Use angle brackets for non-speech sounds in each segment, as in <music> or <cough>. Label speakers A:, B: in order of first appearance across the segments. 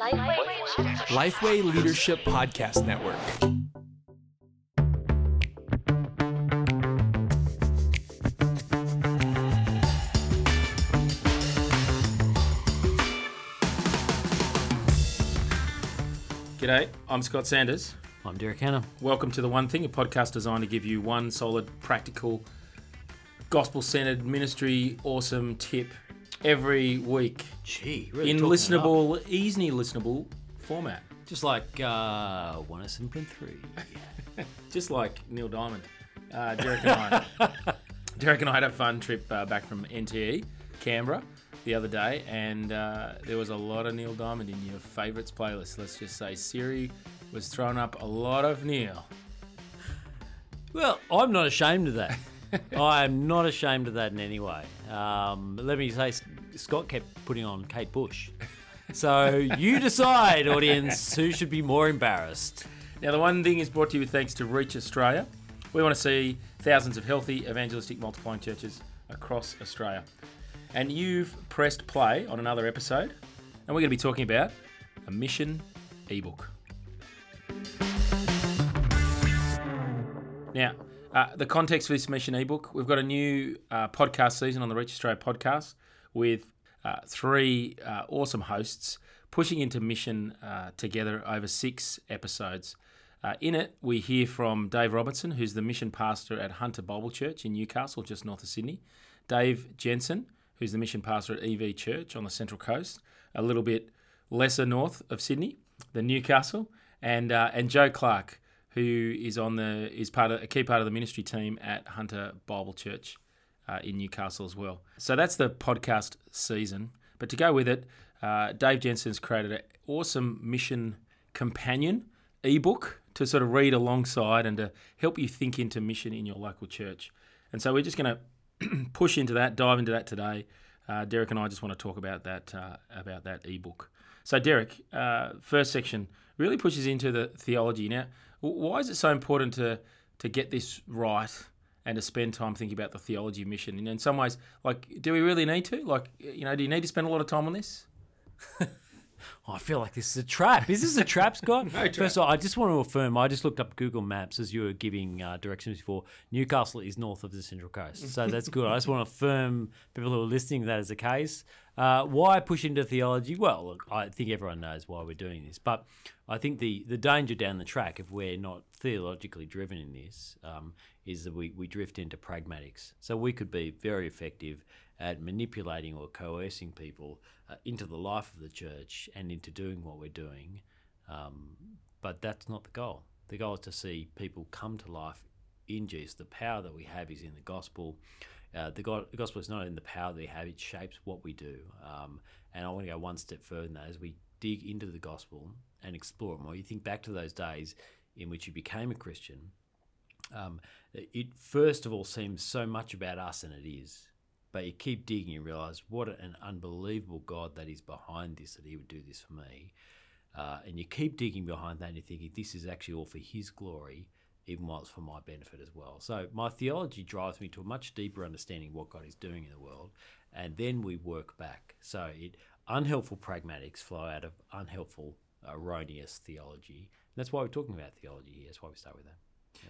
A: Lifeway Leadership Podcast Network.
B: G'day, I'm Scott Sanders.
C: I'm Derek Hanna.
B: Welcome to The One Thing, a podcast designed to give you one solid, practical, gospel centered ministry awesome tip every week
C: Gee, really
B: in
C: talking it up.
B: listenable, easily listenable format.
C: Just like uh, one of seven point three.
B: Just like Neil Diamond. Uh, Derek and I. <laughs> Derek and I had a fun trip uh, back from NTE, Canberra, the other day, and uh, there was a lot of Neil Diamond in your favourites playlist. Let's just say Siri was throwing up a lot of Neil.
C: Well, I'm not ashamed of that. <laughs> I am not ashamed of that in any way. Um, let me say, S- Scott kept putting on Kate Bush. So you decide, audience, who should be more embarrassed.
B: Now, the one thing is brought to you thanks to Reach Australia. We want to see thousands of healthy, evangelistic, multiplying churches across Australia. And you've pressed play on another episode, and we're going to be talking about a mission ebook. Now, uh, the context for this mission ebook, we've got a new uh, podcast season on the Reach Australia podcast with uh, three uh, awesome hosts pushing into mission uh, together over six episodes. Uh, in it, we hear from Dave Robinson, who's the mission pastor at Hunter Bible Church in Newcastle, just north of Sydney. Dave Jensen, who's the mission pastor at EV Church on the Central Coast, a little bit lesser north of Sydney than Newcastle, and uh, and Joe Clark, who is on the is part of a key part of the ministry team at Hunter Bible Church uh, in Newcastle as well. So that's the podcast season. But to go with it, uh, Dave Jensen's created an awesome mission companion ebook to sort of read alongside and to help you think into mission in your local church. And so we're just going to <clears throat> push into that, dive into that today. Uh, Derek and I just want to talk about that uh, about that ebook. So Derek, uh, first section really pushes into the theology. Now, why is it so important to to get this right and to spend time thinking about the theology mission? And in some ways, like, do we really need to? Like, you know, do you need to spend a lot of time on this? <laughs>
C: Oh, I feel like this is a trap. Is this a trap, Scott? <laughs>
B: trap.
C: First of all, I just want to affirm. I just looked up Google Maps as you were giving uh, directions before. Newcastle is north of the Central Coast, so that's good. I just want to affirm people who are listening that is the case. Uh, why push into theology? Well, look, I think everyone knows why we're doing this, but I think the the danger down the track if we're not theologically driven in this um, is that we, we drift into pragmatics. So we could be very effective at manipulating or coercing people uh, into the life of the church and into doing what we're doing. Um, but that's not the goal. The goal is to see people come to life in Jesus. The power that we have is in the gospel. Uh, the, God, the gospel is not in the power that we have, it shapes what we do. Um, and I want to go one step further than that as we dig into the gospel and explore it more. You think back to those days in which you became a Christian, um, it first of all seems so much about us than it is. But you keep digging, and you realize what an unbelievable God that is behind this, that He would do this for me. Uh, and you keep digging behind that and you're thinking, this is actually all for His glory, even while it's for my benefit as well. So my theology drives me to a much deeper understanding of what God is doing in the world. And then we work back. So it unhelpful pragmatics flow out of unhelpful, erroneous theology. And that's why we're talking about theology here. That's why we start with that.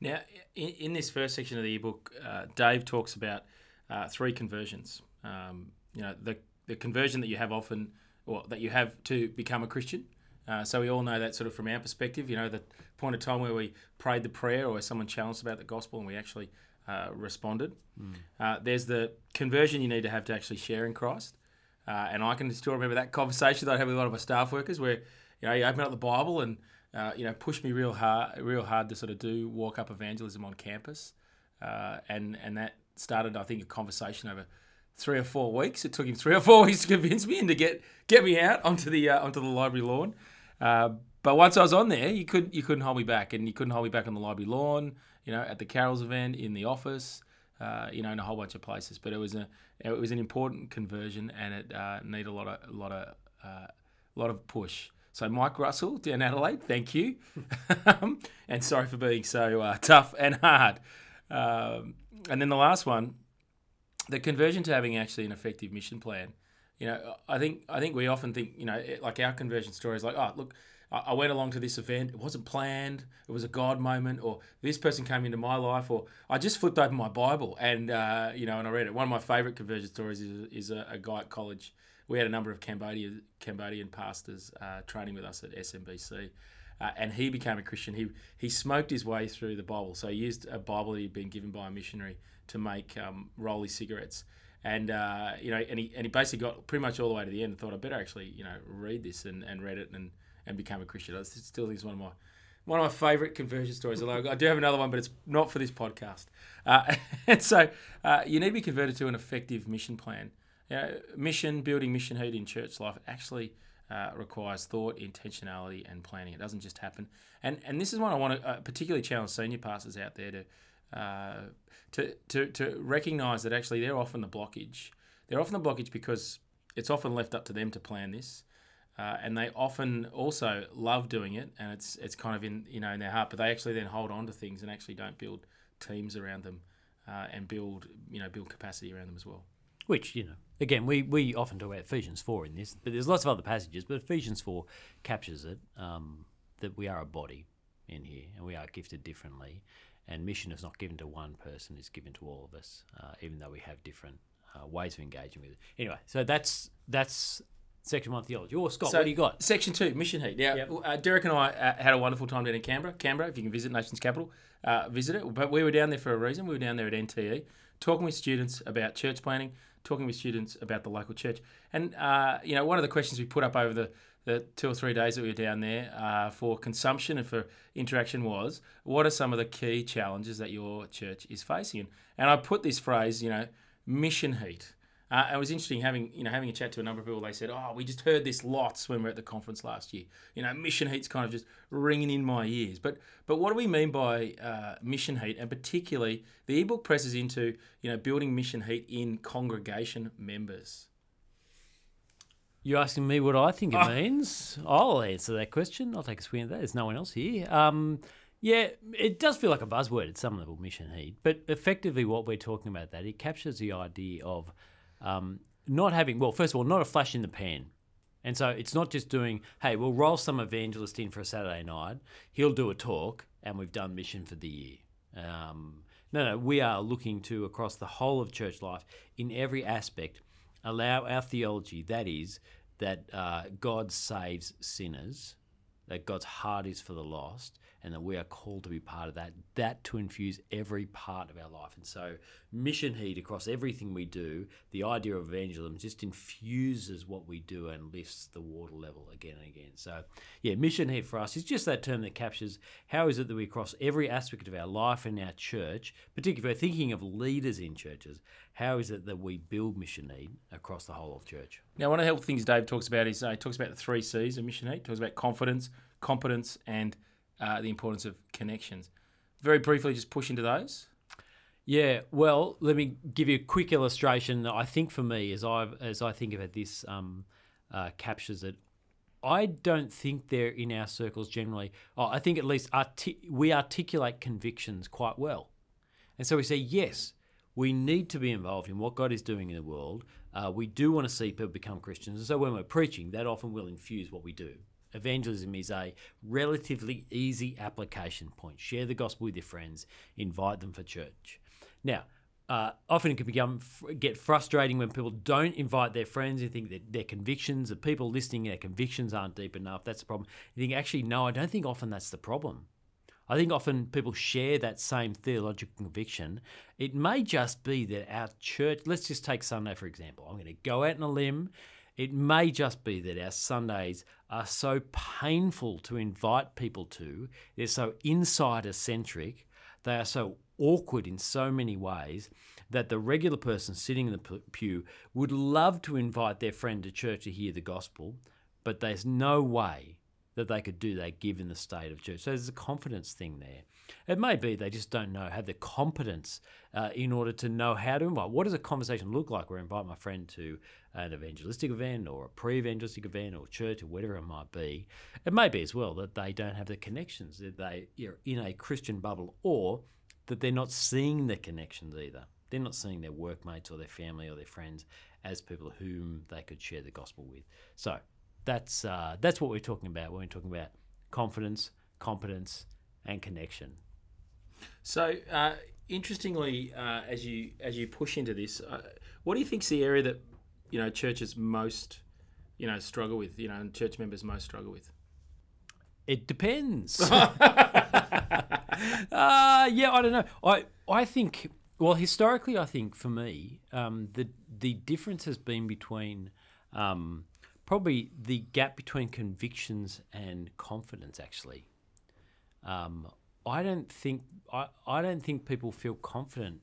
B: Now, in, in this first section of the ebook, uh, Dave talks about uh, three conversions. Um, you know, the the conversion that you have often, or that you have to become a Christian. Uh, so we all know that sort of from our perspective. You know, the point of time where we prayed the prayer, or someone challenged about the gospel, and we actually uh, responded. Uh, there's the conversion you need to have to actually share in Christ. Uh, and I can still remember that conversation that I had with a lot of my staff workers, where you know you open up the Bible and uh, you know push me real hard, real hard to sort of do walk up evangelism on campus, uh, and and that started I think a conversation over three or four weeks. It took him three or four <laughs> weeks to convince me and to get get me out onto the uh, onto the library lawn. Uh, but once I was on there, you couldn't you couldn't hold me back, and you couldn't hold me back on the library lawn. You know, at the Carols event, in the office, uh, you know, in a whole bunch of places. But it was a it was an important conversion, and it uh, needed a lot of a lot of uh, a lot of push. So Mike Russell down Adelaide, thank you, <laughs> and sorry for being so uh, tough and hard. Um, and then the last one, the conversion to having actually an effective mission plan. you know, I think I think we often think, you know, it- like our conversion story is like, oh, look, I went along to this event. It wasn't planned. It was a God moment, or this person came into my life, or I just flipped open my Bible and uh, you know, and I read it. One of my favorite conversion stories is, is a, a guy at college. We had a number of Cambodia, Cambodian pastors uh, training with us at SMBC, uh, and he became a Christian. He he smoked his way through the Bible. So he used a Bible that he'd been given by a missionary to make um, rolly cigarettes. And uh, you know, and he and he basically got pretty much all the way to the end and thought I better actually you know read this and, and read it and and become a Christian. I still think it's one of my one of my favourite conversion stories. Although I do have another one, but it's not for this podcast. Uh, <laughs> and so uh, you need to be converted to an effective mission plan. You know, mission building mission heat in church life actually uh, requires thought, intentionality, and planning. It doesn't just happen. And and this is one I want to uh, particularly challenge senior pastors out there to. Uh, to, to, to recognize that actually they're often the blockage. They're often the blockage because it's often left up to them to plan this. Uh, and they often also love doing it, and it's it's kind of in you know in their heart. But they actually then hold on to things and actually don't build teams around them, uh, and build you know build capacity around them as well.
C: Which, you know, again, we, we often talk about Ephesians 4 in this, but there's lots of other passages, but Ephesians 4 captures it um, that we are a body in here and we are gifted differently. And mission is not given to one person, it's given to all of us, uh, even though we have different uh, ways of engaging with it. Anyway, so that's that's section one theology. Or Scott, what do you got?
B: Section two, mission heat. Now,
C: Yep.
B: uh, Derek and I uh, had a wonderful time down in Canberra. Canberra, if you can visit nation's capital, uh, visit it. But we were down there for a reason. We were down there at NTE, talking with students about church planning, talking with students about the local church. And uh, you know, one of the questions we put up over the the two or three days that we were down there uh, for consumption and for interaction was, what are some of the key challenges that your church is facing? And I put this phrase, you know, mission heat. Uh, it was interesting having you know having a chat to a number of people. They said, "Oh, we just heard this lots when we were at the conference last year. You know, mission heat's kind of just ringing in my ears." But but what do we mean by uh, mission heat? And particularly, the ebook presses into you know building mission heat in congregation members.
C: You're asking me what I think it
B: Ah.
C: means. I'll answer that question. I'll take a swing at that. There's no one else here. Um, yeah, it does feel like a buzzword at some level, mission heat. But effectively, what we're talking about that it captures the idea of um, not having well, first of all, not a flash in the pan. And so it's not just doing, hey, we'll roll some evangelist in for a Saturday night. He'll do a talk, and we've done mission for the year. Um, no, no, we are looking to across the whole of church life in every aspect allow our theology, that is, that uh, God saves sinners, that God's heart is for the lost, and that we are called to be part of that, that to infuse every part of our life. And so, mission heat across everything we do, the idea of evangelism just infuses what we do and lifts the water level again and again. So, yeah, mission heat for us is just that term that captures how is it that we cross every aspect of our life and our church, particularly if we're thinking of leaders in churches, how is it that we build mission heat across the whole of church?
B: Now, one of the helpful things Dave talks about is uh, he talks about the three C's of mission heat. He talks about confidence, competence, and uh, the importance of connections. Very briefly, just push into those.
C: Yeah, well, let me give you a quick illustration. I think for me, as I as I think about this, um, uh, captures it. I don't think they're in our circles generally. Oh, I think at least arti- we articulate convictions quite well, and so we say yes, we need to be involved in what God is doing in the world. Uh, we do want to see people become Christians, and so when we're preaching, that often will infuse what we do. Evangelism is a relatively easy application point. Share the gospel with your friends, invite them for church. Now, uh, often it can become get frustrating when people don't invite their friends. You think that their convictions, the people listening, their convictions aren't deep enough. That's the problem. You think actually, no, I don't think often that's the problem. I think often people share that same theological conviction. It may just be that our church, let's just take Sunday for example. I'm going to go out on a limb. It may just be that our Sundays are so painful to invite people to, they're so insider centric, they are so awkward in so many ways that the regular person sitting in the pew would love to invite their friend to church to hear the gospel, but there's no way that they could do that given the state of church. So there's a confidence thing there. It may be they just don't know, have the competence uh, in order to know how to invite. What does a conversation look like where I invite my friend to an evangelistic event or a pre evangelistic event or church or whatever it might be? It may be as well that they don't have the connections, that they are in a Christian bubble or that they're not seeing the connections either. They're not seeing their workmates or their family or their friends as people whom they could share the gospel with. So that's uh, that's what we're talking about when we're talking about confidence, competence, and connection.
B: So, uh, interestingly, uh, as you as you push into this, uh, what do you think is the area that you know churches most you know struggle with? You know, and church members most struggle with.
C: It depends. <laughs> <laughs> uh, yeah, I don't know. I I think well historically, I think for me, um, the the difference has been between um, probably the gap between convictions and confidence. Actually, um, I don't think I, I don't think people feel confident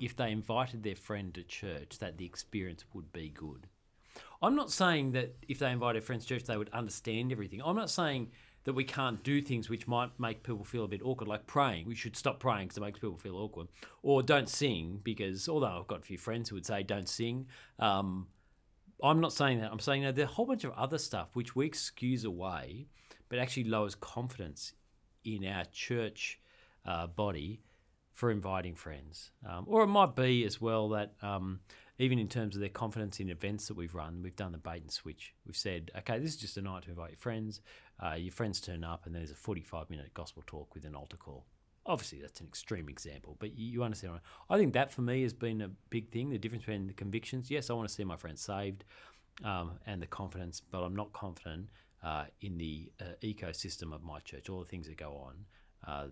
C: if they invited their friend to church that the experience would be good. I'm not saying that if they invited friends to church they would understand everything. I'm not saying that we can't do things which might make people feel a bit awkward, like praying. We should stop praying because it makes people feel awkward. Or don't sing because, although I've got a few friends who would say don't sing, um, I'm not saying that. I'm saying that there's a whole bunch of other stuff which we excuse away, but actually lowers confidence in our church uh, body for inviting friends. Um, or it might be as well that um, even in terms of their confidence in events that we've run, we've done the bait and switch. We've said, okay, this is just a night to invite your friends. Uh, your friends turn up, and there's a 45 minute gospel talk with an altar call. Obviously, that's an extreme example, but you, you understand. I, I think that for me has been a big thing the difference between the convictions. Yes, I want to see my friends saved um, and the confidence, but I'm not confident uh, in the uh, ecosystem of my church, all the things that go on, uh,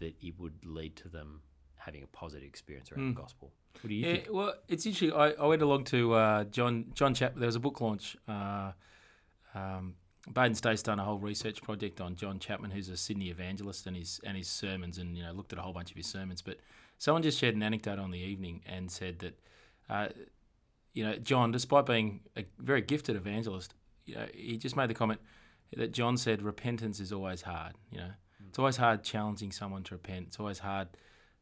C: that it would lead to them having a positive experience around the gospel. What do you
B: Yeah,
C: think?
B: well, it's interesting. I, I went along to uh, John John Chap. There was a book launch. Uh, um, Baden State's done a whole research project on John Chapman, who's a Sydney evangelist, and his and his sermons, and you know looked at a whole bunch of his sermons. But someone just shared an anecdote on the evening and said that, uh, you know, John, despite being a very gifted evangelist, you know, he just made the comment that John said repentance is always hard. You know, it's always hard challenging someone to repent. It's always hard,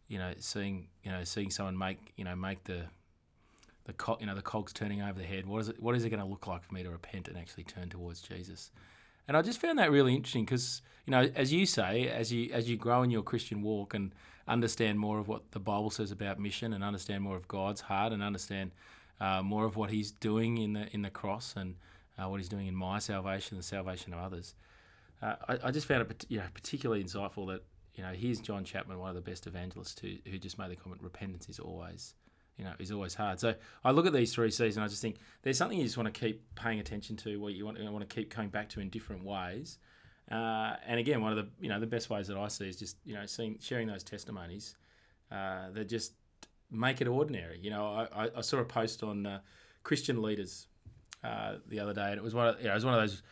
B: you know, seeing you know seeing someone make you know make the the co- you know the cogs turning over the head. What is it? What is it going to look like for me to repent and actually turn towards Jesus? And I just found that really interesting because you know, as you say, as you as you grow in your Christian walk and understand more of what the Bible says about mission and understand more of God's heart and understand uh, more of what He's doing in the in the cross and uh, what He's doing in my salvation, the salvation of others. Uh, I, I just found it you know particularly insightful that you know here's John Chapman, one of the best evangelists, who who just made the comment: repentance is always you know, is always hard. So I look at these three seasons, and I just think there's something you just want to keep paying attention to, what you want, you want to keep coming back to in different ways. Uh, and again, one of the you know the best ways that I see is just you know seeing sharing those testimonies uh, that just make it ordinary. You know, I, I, I saw a post on uh, Christian leaders uh, the other day, and it was one of you know, it was one of those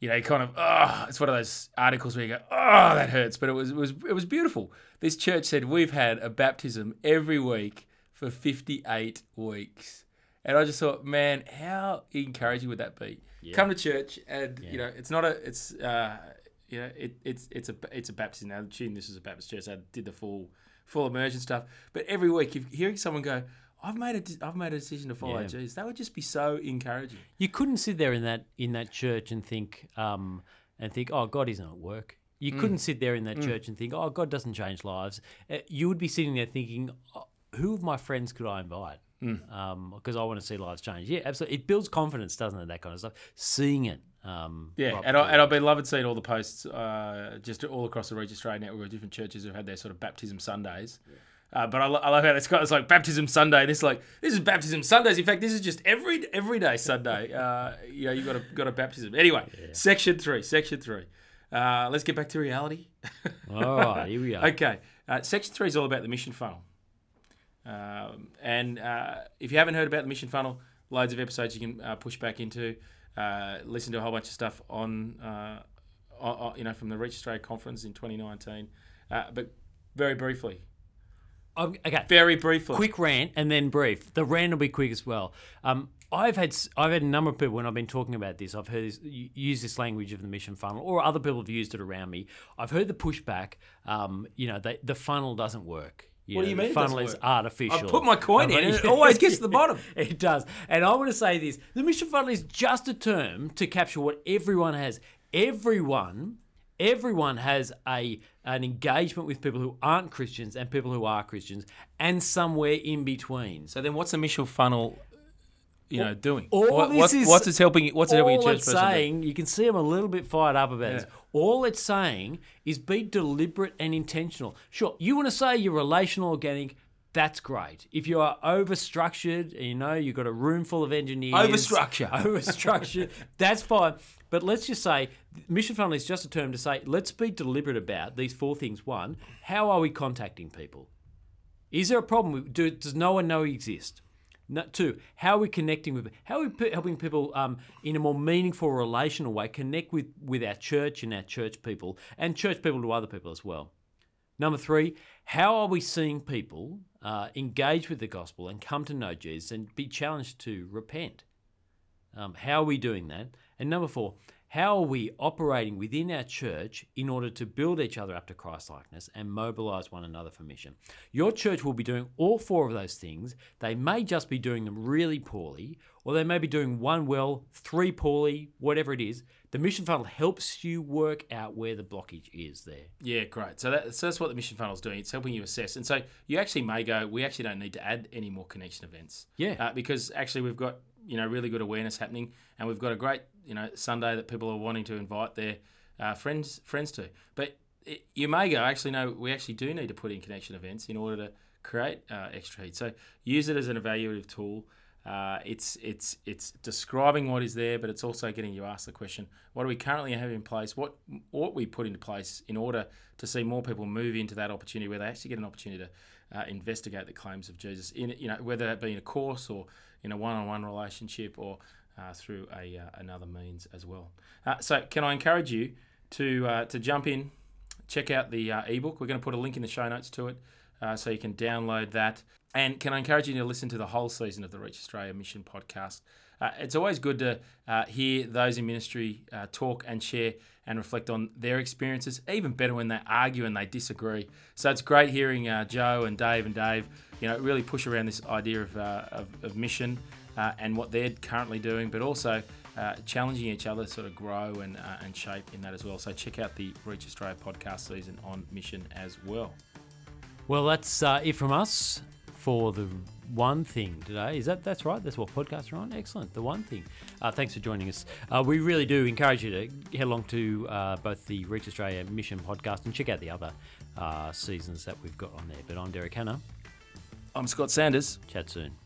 B: you know, kind of, oh, it's one of those articles where you go, oh, that hurts. But it was, it was, it was beautiful. This church said we've had a baptism every week for 58 weeks. And I just thought, man, how encouraging would that be? Come to church, and you know, it's not a, it's, uh, you know, it, it's, it's a, it's a baptism. Now, assuming this is a Baptist church, I did the full, full immersion stuff. But every week, if hearing someone go, I've made a, I've made a decision to follow
C: Yeah.
B: Jesus, that would just be so encouraging.
C: You couldn't sit there in that in that church and think um, and think, oh, God isn't at work. You couldn't sit there in that church and think, oh, God doesn't change lives. Uh, you would be sitting there thinking, oh, who of my friends could I invite? Because I want to see lives change. Yeah, absolutely. It builds confidence, doesn't it? That kind of stuff. Seeing it. Um,
B: Yeah, and, I, and I've been loving seeing all the posts uh, just all across the Reach Australia network of different churches who've had their sort of baptism Sundays. Uh, but I, lo- I love how it's got it's like baptism Sunday. This like this is baptism Sundays. In fact, this is just every everyday Sunday. <laughs> Uh, you know, you got a got a baptism. Anyway, section three, section three. Uh, let's get back to reality. <laughs>
C: All right, here we are.
B: Okay, uh, section three is all about the mission funnel. Um, and uh, if you haven't heard about the mission funnel, loads of episodes you can uh, push back into. Uh, listen to a whole bunch of stuff on, uh, on, you know, from the Reach Australia conference in 2019. Uh, but very briefly,
C: Um, okay.
B: very briefly,
C: quick rant and then brief. The rant will be quick as well. Um, I've had I've had a number of people when I've been talking about this. I've heard use this language of the mission funnel, or other people have used it around me. I've heard the pushback. Um, you know, they, the funnel doesn't work.
B: What do you mean
C: funnel is
B: work?
C: artificial.
B: I put my coin in and it always gets to the <laughs> bottom.
C: it does. And I want to say this the mission funnel is just a term to capture what everyone has. Everyone. Everyone has a an engagement with people who aren't Christians and people who are Christians, and somewhere in between.
B: So then, what's a mission funnel you know doing?
C: all
B: What-
C: this
B: what's,
C: is-
B: what's it helping? What's it helping a
C: all
B: church
C: it's
B: person do?
C: saying, you can see I'm a little bit fired up about this. All it's saying is be deliberate and intentional. Sure, you want to say you're relational organic. That's great. If you are overstructured, you know, you've got a room full of engineers.
B: Overstructure. <laughs>
C: Overstructured. that's fine. But let's just say mission funnel is just a term to say let's be deliberate about these four things. One, how are we contacting people? Is there a problem? Do, does no one know we exist? No, two, how are we connecting with? How are we pe- helping people um, in a more meaningful, relational way connect with with our church and our church people, and church people to other people as well? Number three, how are we seeing people uh, engage with the gospel and come to know Jesus and be challenged to repent? Um, how are we doing that? And number four, how are we operating within our church in order to build each other up to Christ likeness and mobilize one another for mission? Your church will be doing all four of those things. They may just be doing them really poorly, or they may be doing one well, three poorly, whatever it is. The mission funnel helps you work out where the blockage is there.
B: Yeah, great. So, that, so that's what the mission funnel is doing. It's helping you assess, and so you actually may go. We actually don't need to add any more connection events.
C: Yeah.
B: uh, because actually we've got you know really good awareness happening, and we've got a great you know Sunday that people are wanting to invite their uh, friends friends to. But it, you may go actually no, we actually do need to put in connection events in order to create uh, extra heat. So use it as an evaluative tool. Uh, it's it's it's describing what is there, but it's also getting you asked the question: What do we currently have in place? What ought we put into place in order to see more people move into that opportunity where they actually get an opportunity to uh, investigate the claims of Jesus in you know whether that be in a course or in a one-on-one relationship or uh, through a uh, another means as well. Uh, so, can I encourage you to uh, to jump in, check out the uh, ebook. We're going to put a link in the show notes to it, so you can download that. And can I encourage you to listen to the whole season of the Reach Australia Mission podcast? Uh, it's always good to uh, hear those in ministry uh, talk and share and reflect on their experiences. Even better when they argue and they disagree. So it's great hearing Joe and Dave and Dave, you know, really push around this idea of, of, of mission uh, and what they're currently doing, but also uh, challenging each other to sort of grow and, uh, and shape in that as well. So check out the Reach Australia podcast season on mission as well.
C: Well, that's uh, it from us for the one thing today. Is that that's right? That's what podcasts are on. Excellent. The one thing. Uh, thanks for joining us. Uh, we really do encourage you to head along to uh, both the Reach Australia Mission podcast and check out the other uh, seasons that we've got on there. But I'm Derek Hanna.
B: I'm Scott Sanders.
C: Chat soon.